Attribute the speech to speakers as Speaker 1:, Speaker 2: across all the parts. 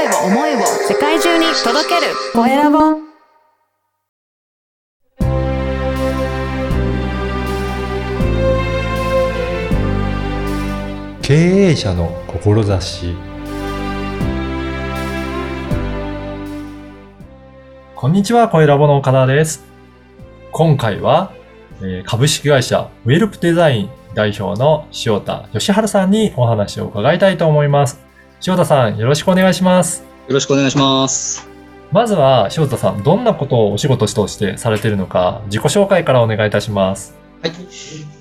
Speaker 1: 声を思いを世界中に届けるコエラボ
Speaker 2: 経営者の志こんにちは、コエラボの岡田です。今回は、えー株式会社ウェルプデザイン代表の塩田義治さんにお話を伺いたいと思います。塩田さん、よろしくお願いします。
Speaker 3: よろしくお願いします。
Speaker 2: まずは、塩田さん、どんなことをお仕事としてされているのか、自己紹介からお願いいたします。
Speaker 3: はい。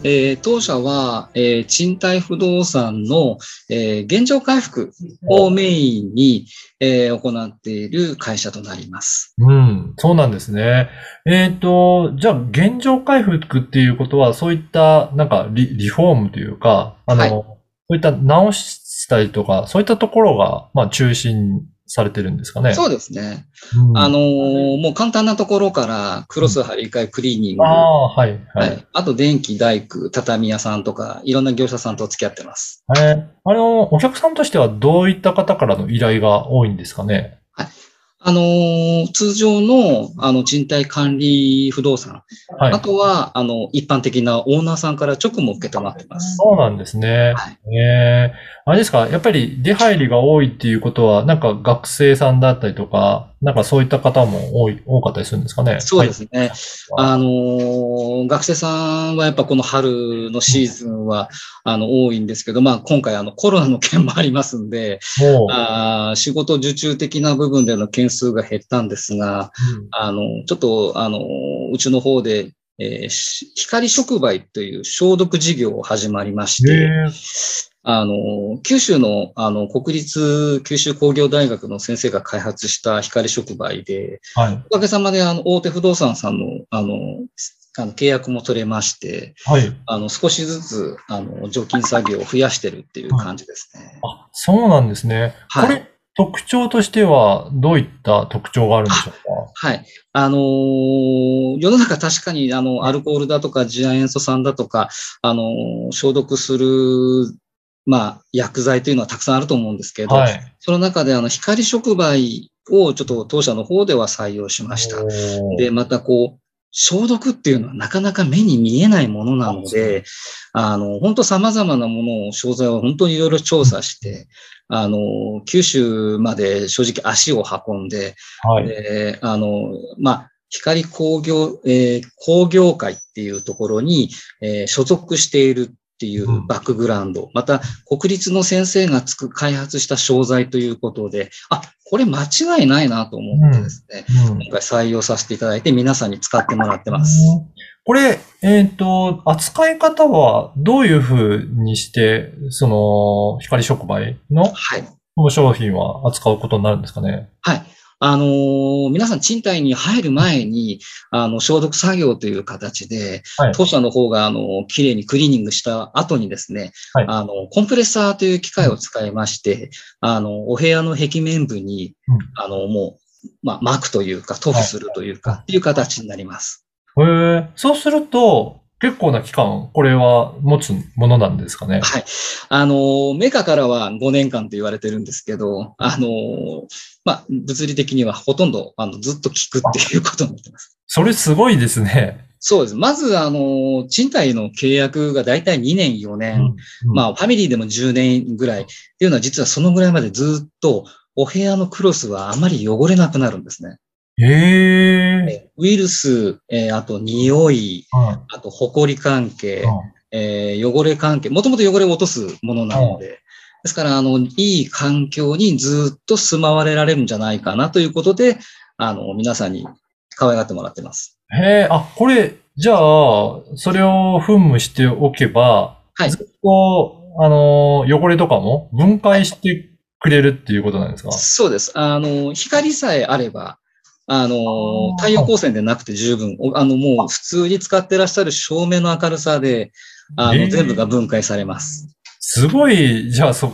Speaker 3: えー当社は、えー賃貸不動産の、えー現状回復をメインに、えー行っている会社となります。
Speaker 2: うん、そうなんですね。えっ、と、じゃあ、現状回復っていうことは、そういった、なんかリ、リフォームというか、あの、
Speaker 3: はい
Speaker 2: そういった直したりとか、そういったところが、まあ、中心されてるんですかね。
Speaker 3: そうですね。
Speaker 2: うん
Speaker 3: あのーもう簡単なところから、クロス張り替え、クリーニング、
Speaker 2: ああ、はい、は。
Speaker 3: はいい。あと電気、大工、畳屋さんとか、いろんな業者さんと付き合ってます。
Speaker 2: えーあの、お客さんとしてはどういった方からの依頼が多いんですかね？
Speaker 3: あのー通常の、あの、賃貸管理不動産、
Speaker 2: はい。
Speaker 3: あとは、あの、一般的なオーナーさんから直も受け止まってます。
Speaker 2: そうなんですね。
Speaker 3: はい
Speaker 2: えーあれですか？やっぱり出入りが多いっていうことは、なんか学生さんだったりとか、なんかそういった方も多い、多かったりするんですかね？
Speaker 3: そうですね。
Speaker 2: はい
Speaker 3: あのー学生さんはやっぱこの春のシーズンは、あの、多いんですけど、まあ今回あのコロナの件もありますんで、あー仕事受注的な部分での件数が減ったんですが、
Speaker 2: うん
Speaker 3: あの、ちょっと、あの、うちの方で、えーし光触媒という消毒事業を始まりまして、あの、九州の、あの、国立九州工業大学の先生が開発した光触媒で、
Speaker 2: はい。
Speaker 3: おかげさまで、あの、大手不動産さんの、あの、あの契約も取れまして、
Speaker 2: はい。
Speaker 3: あの、少しずつ、あの、除菌作業を増やしてるっていう感じですね。
Speaker 2: あ、そうなんですね。
Speaker 3: はい
Speaker 2: これ、特徴としては、どういった特徴があるんでしょう
Speaker 3: はい。あのー世の中確かに、あの、アルコールだとか、次亜塩素酸だとか、あのー消毒する、まあ、薬剤というのはたくさんあると思うんですけど、
Speaker 2: かはい。
Speaker 3: その中で、あの、光触媒をちょっと当社の方では採用しました。で、またこう、消毒っていうのはなかなか目に見えないものなので、あの、本当様々なものを、商材を本当にいろいろ調査して、あの、九州まで正直足を運んで、
Speaker 2: はい。
Speaker 3: で、あの、まあ、光工業、えー工業会っていうところに、えー所属しているっていう
Speaker 2: うん
Speaker 3: バックグラウンド、また国立の先生がつく開発した商材ということで、あ、これ間違いないなと思ってですね、
Speaker 2: うん
Speaker 3: 今回採用させていただいて皆さんに使ってもらってます。
Speaker 2: これ、えっ、と、扱い方はどういうふうにして、その、光触媒の
Speaker 3: はい。
Speaker 2: この商品は扱うことになるんですかね？
Speaker 3: はい。あのー皆さん賃貸に入る前に、あの、消毒作業という形で、
Speaker 2: はい。
Speaker 3: 当社の方が、あの、綺麗にクリーニングした後にですね、
Speaker 2: はい。
Speaker 3: あの、コンプレッサーという機械を使いまして、あの、お部屋の壁面部に、
Speaker 2: うん。
Speaker 3: あの、もう、まあ、巻くというか、塗布するというか、っていう形になります。
Speaker 2: へえ、そうすると、結構な期間、これは持つものなんですかね？
Speaker 3: はい。あの、メカからは5年間と言われてるんですけど、あの、まあ、物理的にはほとんど、あの、ずっと効くっていうことになってます。
Speaker 2: それすごいですね。
Speaker 3: そうです。まず、あの、賃貸の契約がだいたい2年、4年、まあ、ファミリーでも10年ぐらいっていうのは実はそのぐらいまでずっとお部屋のクロスはあまり汚れなくなるんですね。
Speaker 2: へえ。
Speaker 3: えウイルス、えーあと匂い、
Speaker 2: うん
Speaker 3: あと埃関係、
Speaker 2: うん
Speaker 3: えー汚れ関係、もともと汚れを落とすものなので、ですから、あの、いい環境にずっと住まわれられるんじゃないかなということで、あの、皆さんに可愛がってもらってます。
Speaker 2: へえ、あ、これ、じゃあ、それを噴霧しておけば、
Speaker 3: はい
Speaker 2: ずっと、あの、汚れとかも分解してくれるっていうことなんですか？
Speaker 3: そうです。あの、光さえあれば、あの、太陽光線でなくて十分、おあの、もう普通に使ってらっしゃる照明の明るさで、あの、
Speaker 2: えー
Speaker 3: 全部が分解されます。
Speaker 2: すごい、じゃあ、そ、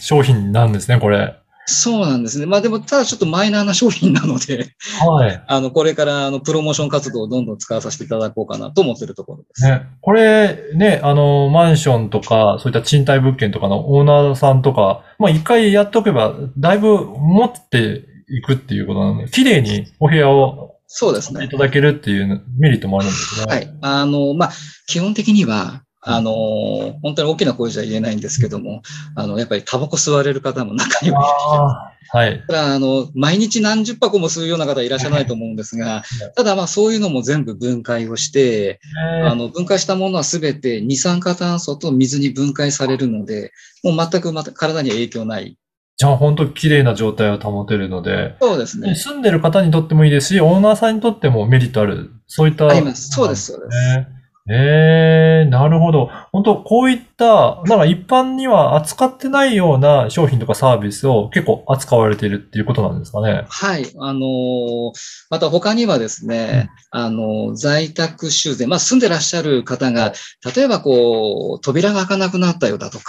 Speaker 2: 商品なんですね、これ。
Speaker 3: そうなんですね。まあでも、ただちょっとマイナーな商品なので、
Speaker 2: はい。
Speaker 3: あの、これから、あの、プロモーション活動をどんどん使わさせていただこうかなと思ってるところです。
Speaker 2: ね、これ、ね、あの、マンションとか、そういった賃貸物件とかのオーナーさんとか、まあ一回やっておけば、だいぶ持っていくっていうことなので、綺麗にお部屋を
Speaker 3: そうですね
Speaker 2: い。ただけるっていうメリットもあるんですね。
Speaker 3: はい。あの、まあ、基本的には、あの、本当に大きな声じゃ言えないんですけども、あの、やっぱりタバコ吸われる方も中に
Speaker 2: はい。
Speaker 3: ただ、あの、毎日何十箱も吸うような方いらっしゃらないと思うんですが、ただまあそういうのも全部分解をして、あの、分解したものはすべて二酸化炭素と水に分解されるので、もう全くまた体には影響ない。
Speaker 2: じゃあ本当綺麗な状態を保てるので、
Speaker 3: そうですね。
Speaker 2: 住んでる方にとってもいいですし、オーナーさんにとってもメリットある。そういった。
Speaker 3: あります。そうです、そうです。
Speaker 2: ね。ええなるほど。本当こういった、なんか一般には扱ってないような商品とかサービスを結構扱われているっていうことなんですかね。
Speaker 3: はい。あのーまた他にはですね、あのー在宅修繕、まあ住んでらっしゃる方が、例えばこう、扉が開かなくなったようだとか、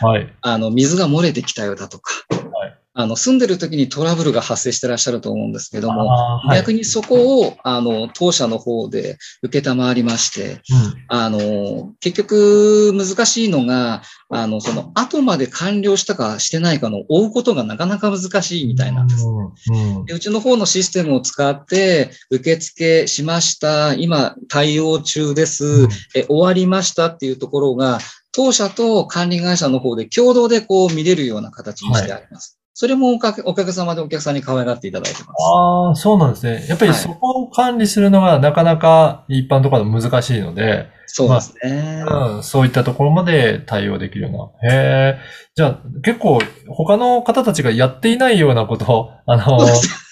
Speaker 2: はい。
Speaker 3: あの、水が漏れてきたようだとか、
Speaker 2: はい
Speaker 3: あの、住んでる時にトラブルが発生してらっしゃると思うんですけども、
Speaker 2: はい。
Speaker 3: 逆にそこを、あの、当社の方で受けたまわりまして、
Speaker 2: うん
Speaker 3: あの、結局難しいのが、あの、その後まで完了したかしてないかの追うことがなかなか難しいみたいなんです。
Speaker 2: うんうん
Speaker 3: でうちの方のシステムを使って、受付しました、今対応中です、え終わりましたっていうところが、当社と管理会社の方で共同でこう見れるような形にしてあります。それもおかげおかげさまでお客さんに可愛がっていただいてます。
Speaker 2: ああ、そうなんですね。やっぱり
Speaker 3: はい
Speaker 2: そこを管理するのがなかなか一般とかでも難しいので、
Speaker 3: そうですね。
Speaker 2: うん、そういったところまで対応できるような。へえ。じゃあ、結構、他の方たちがやっていないようなことを、あの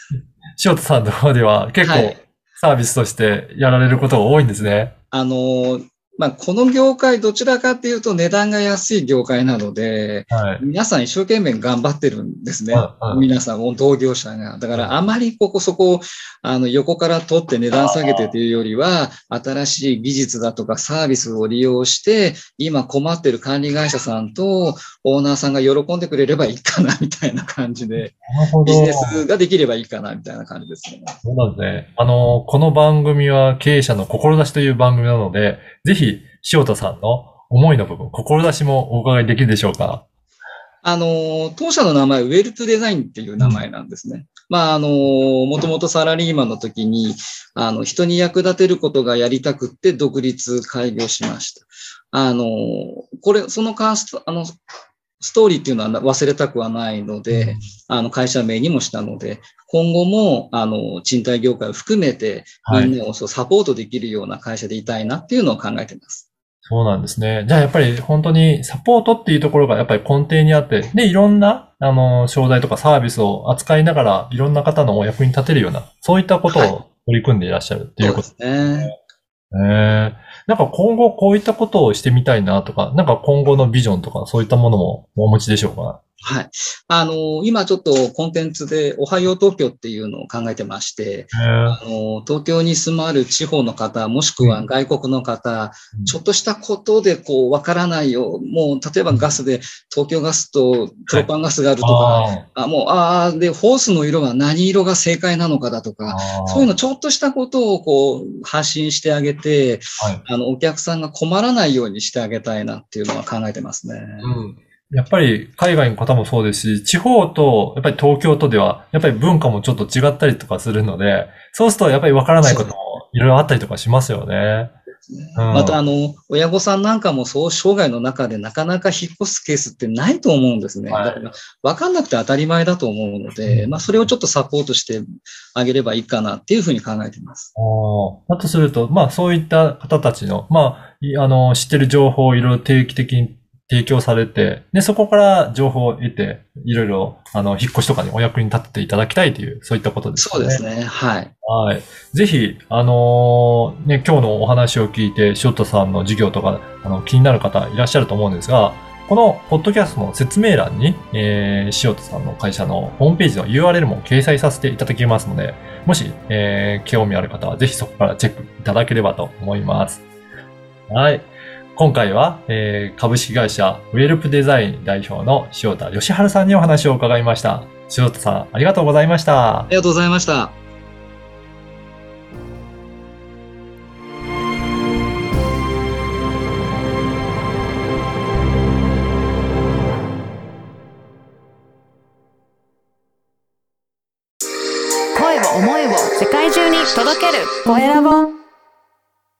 Speaker 2: 塩田さんの方では結構
Speaker 3: はい
Speaker 2: サービスとしてやられることが多いんですね。
Speaker 3: あの、まあ、この業界どちらかっていうと値段が安い業界なので、
Speaker 2: はい。
Speaker 3: 皆さん一生懸命頑張ってるんですね
Speaker 2: うんうん。
Speaker 3: 皆さん、同業者が。だからあまりここそこをあの横から取って値段下げてというよりは、新しい技術だとかサービスを利用して、今困ってる管理会社さんとオーナーさんが喜んでくれればいいかなみたいな感じで。ビジネスができればいいかなみたいな感じですね。
Speaker 2: そうなんですね。あの、この番組は経営者の志という番組なので、ぜひ、塩田さんの思いの部分、志もお伺いできるでしょうか？
Speaker 3: あの、当社の名前、ウェルトデザインっていう名前なんですね。まあ、あの、もともとサラリーマンの時に、あの、人に役立てることがやりたくって独立開業しました。あの、これ、そのカースト、あの、ストーリーっていうのは忘れたくはないので、あの、会社名にもしたので、今後も、あの、賃貸業界を含めて、
Speaker 2: はい
Speaker 3: みんなをサポートできるような会社でいたいなっていうのを考えています。
Speaker 2: そうなんですね。じゃあやっぱり本当にサポートっていうところがやっぱり根底にあって、で、いろんな、あの、商材とかサービスを扱いながら、いろんな方のお役に立てるような、そういったこと
Speaker 3: はい
Speaker 2: を取り組んでいらっしゃるっていうこと
Speaker 3: そうですね。
Speaker 2: ええなんか今後こういったことをしてみたいなとか、なんか今後のビジョンとかそういったものもお持ちでしょうか？
Speaker 3: はい。あの、今ちょっとコンテンツで、おはよう東京っていうのを考えてまして、あの、東京に住まる地方の方、もしくは外国の方、
Speaker 2: うん。
Speaker 3: ちょっとしたことでこう、わからないよ。もう、例えばガスで、東京ガスとプロパンガスがあるとか、
Speaker 2: あ
Speaker 3: あもう、ああ、で、ホースの色は何色が正解なのかだと
Speaker 2: ー。
Speaker 3: か、そういうのちょっとしたことをこう、発信してあげて、
Speaker 2: はい。
Speaker 3: あの、お客さんが困らないようにしてあげたいなっていうのは考えてますね。
Speaker 2: うんやっぱり海外の方もそうですし、地方とやっぱり東京とでは、やっぱり文化もちょっと違ったりとかするので、そうするとやっぱりわからないこともいろいろあったりとかしますよね。うん
Speaker 3: また、あの、親御さんなんかもそう、生涯の中でなかなか引っ越すケースってないと思うんですね。
Speaker 2: はい
Speaker 3: だから、わかんなくて当たり前だと思うので、
Speaker 2: うん
Speaker 3: まあ、それをちょっとサポートしてあげればいいかなっていうふうに考えています。
Speaker 2: だとすると、まあそういった方たちの、まあ、いあの、知ってる情報をいろいろ定期的に提供されて、で、そこから情報を得て、いろいろ、あの、引っ越しとかにお役に立てていただきたいという、そういったことですね。
Speaker 3: そうですね。はい。
Speaker 2: はい。ぜひ、あのーね、今日のお話を聞いて、塩田さんの事業とか、あの、気になる方いらっしゃると思うんですが、このポッドキャストの説明欄に、えー、塩田さんの会社のホームページの URL も掲載させていただきますので、もし、えー、興味ある方はぜひそこからチェックいただければと思います。はい。今回は、えー株式会社ウェルプデザイン代表の塩田義治さんにお話を伺いました。塩田さん、ありがとうございました
Speaker 3: あ。りがとうございました。
Speaker 1: 声を思いを世界中に届けるコエラボ